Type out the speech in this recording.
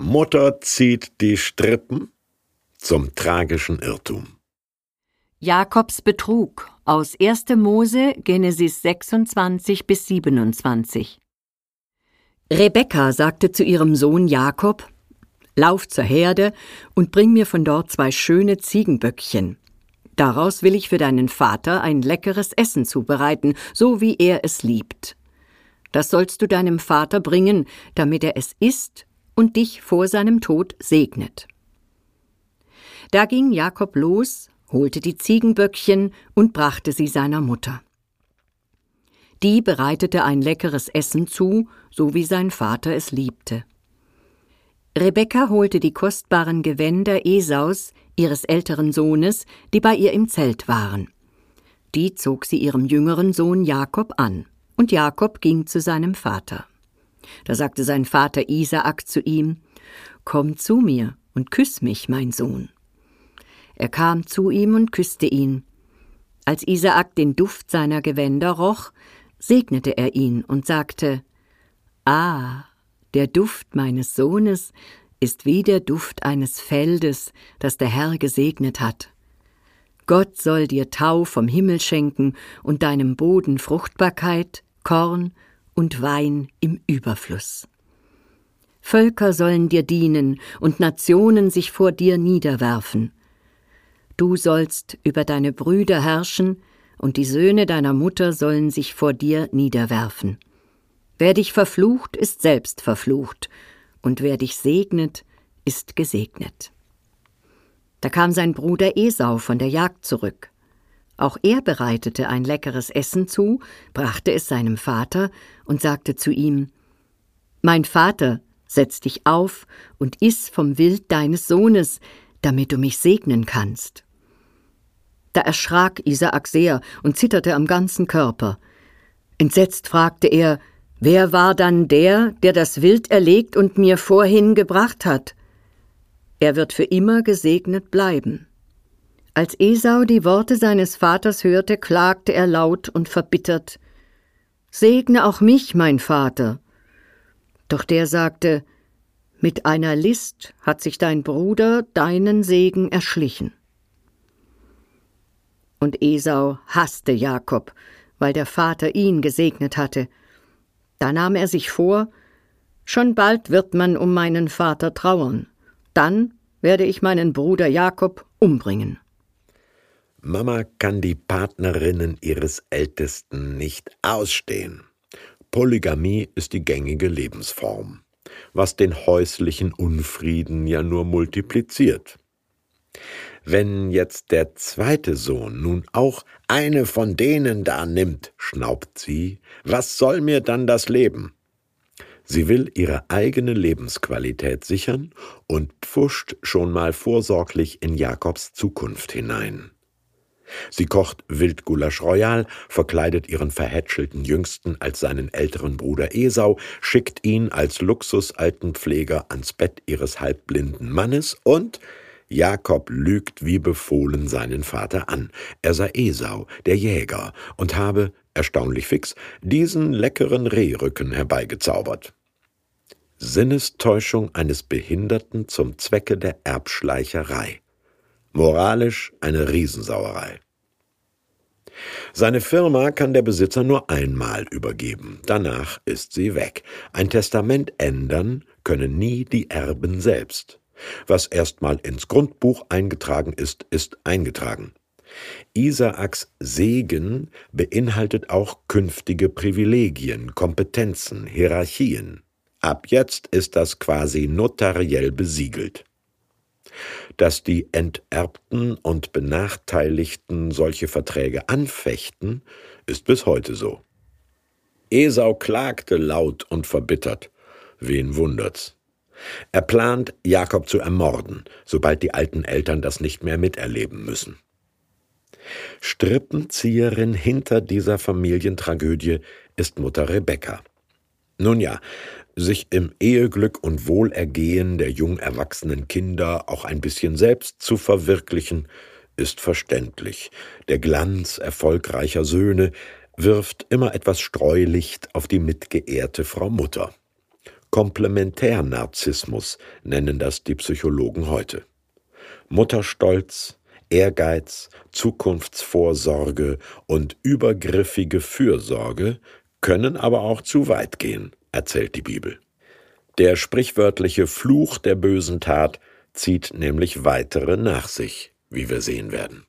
Mutter zieht die Strippen zum tragischen Irrtum. Jakobs Betrug aus 1. Mose Genesis 26 bis 27. Rebekka sagte zu ihrem Sohn Jakob: Lauf zur Herde und bring mir von dort zwei schöne Ziegenböckchen. Daraus will ich für deinen Vater ein leckeres Essen zubereiten, so wie er es liebt. Das sollst du deinem Vater bringen, damit er es isst und dich vor seinem Tod segnet. Da ging Jakob los, holte die Ziegenböckchen und brachte sie seiner Mutter. Die bereitete ein leckeres Essen zu, so wie sein Vater es liebte. Rebekka holte die kostbaren Gewänder Esaus, ihres älteren Sohnes, die bei ihr im Zelt waren. Die zog sie ihrem jüngeren Sohn Jakob an, und Jakob ging zu seinem Vater. Da sagte sein Vater Isaak zu ihm Komm zu mir und küss mich, mein Sohn. Er kam zu ihm und küsste ihn. Als Isaak den Duft seiner Gewänder roch, segnete er ihn und sagte Ah, der Duft meines Sohnes ist wie der Duft eines Feldes, das der Herr gesegnet hat. Gott soll dir Tau vom Himmel schenken und deinem Boden Fruchtbarkeit, Korn und Wein im Überfluss. Völker sollen dir dienen und Nationen sich vor dir niederwerfen. Du sollst über deine Brüder herrschen, und die Söhne deiner Mutter sollen sich vor dir niederwerfen. Wer dich verflucht, ist selbst verflucht, und wer dich segnet, ist gesegnet. Da kam sein Bruder Esau von der Jagd zurück. Auch er bereitete ein leckeres Essen zu, brachte es seinem Vater und sagte zu ihm Mein Vater, setz dich auf und iss vom Wild deines Sohnes, damit du mich segnen kannst. Da erschrak Isaak sehr und zitterte am ganzen Körper. Entsetzt fragte er Wer war dann der, der das Wild erlegt und mir vorhin gebracht hat? Er wird für immer gesegnet bleiben. Als Esau die Worte seines Vaters hörte, klagte er laut und verbittert Segne auch mich, mein Vater. Doch der sagte Mit einer List hat sich dein Bruder deinen Segen erschlichen. Und Esau hasste Jakob, weil der Vater ihn gesegnet hatte. Da nahm er sich vor Schon bald wird man um meinen Vater trauern, dann werde ich meinen Bruder Jakob umbringen. Mama kann die Partnerinnen ihres Ältesten nicht ausstehen. Polygamie ist die gängige Lebensform, was den häuslichen Unfrieden ja nur multipliziert. Wenn jetzt der zweite Sohn nun auch eine von denen da nimmt, schnaubt sie, was soll mir dann das Leben? Sie will ihre eigene Lebensqualität sichern und pfuscht schon mal vorsorglich in Jakobs Zukunft hinein. Sie kocht Wildgulasch Royal, verkleidet ihren verhätschelten Jüngsten als seinen älteren Bruder Esau, schickt ihn als Luxusaltenpfleger ans Bett ihres halbblinden Mannes und Jakob lügt wie befohlen seinen Vater an. Er sei Esau, der Jäger, und habe, erstaunlich fix, diesen leckeren Rehrücken herbeigezaubert. Sinnestäuschung eines Behinderten zum Zwecke der Erbschleicherei. Moralisch eine Riesensauerei. Seine Firma kann der Besitzer nur einmal übergeben, danach ist sie weg. Ein Testament ändern können nie die Erben selbst. Was erstmal ins Grundbuch eingetragen ist, ist eingetragen. Isaaks Segen beinhaltet auch künftige Privilegien, Kompetenzen, Hierarchien. Ab jetzt ist das quasi notariell besiegelt. Dass die Enterbten und Benachteiligten solche Verträge anfechten, ist bis heute so. Esau klagte laut und verbittert. Wen wundert's? Er plant, Jakob zu ermorden, sobald die alten Eltern das nicht mehr miterleben müssen. Strippenzieherin hinter dieser Familientragödie ist Mutter Rebecca. Nun ja, sich im Eheglück und Wohlergehen der jung erwachsenen Kinder auch ein bisschen selbst zu verwirklichen, ist verständlich. Der Glanz erfolgreicher Söhne wirft immer etwas Streulicht auf die mitgeehrte Frau Mutter. Komplementärnarzissmus nennen das die Psychologen heute. Mutterstolz, Ehrgeiz, Zukunftsvorsorge und übergriffige Fürsorge können aber auch zu weit gehen, erzählt die Bibel. Der sprichwörtliche Fluch der bösen Tat zieht nämlich weitere nach sich, wie wir sehen werden.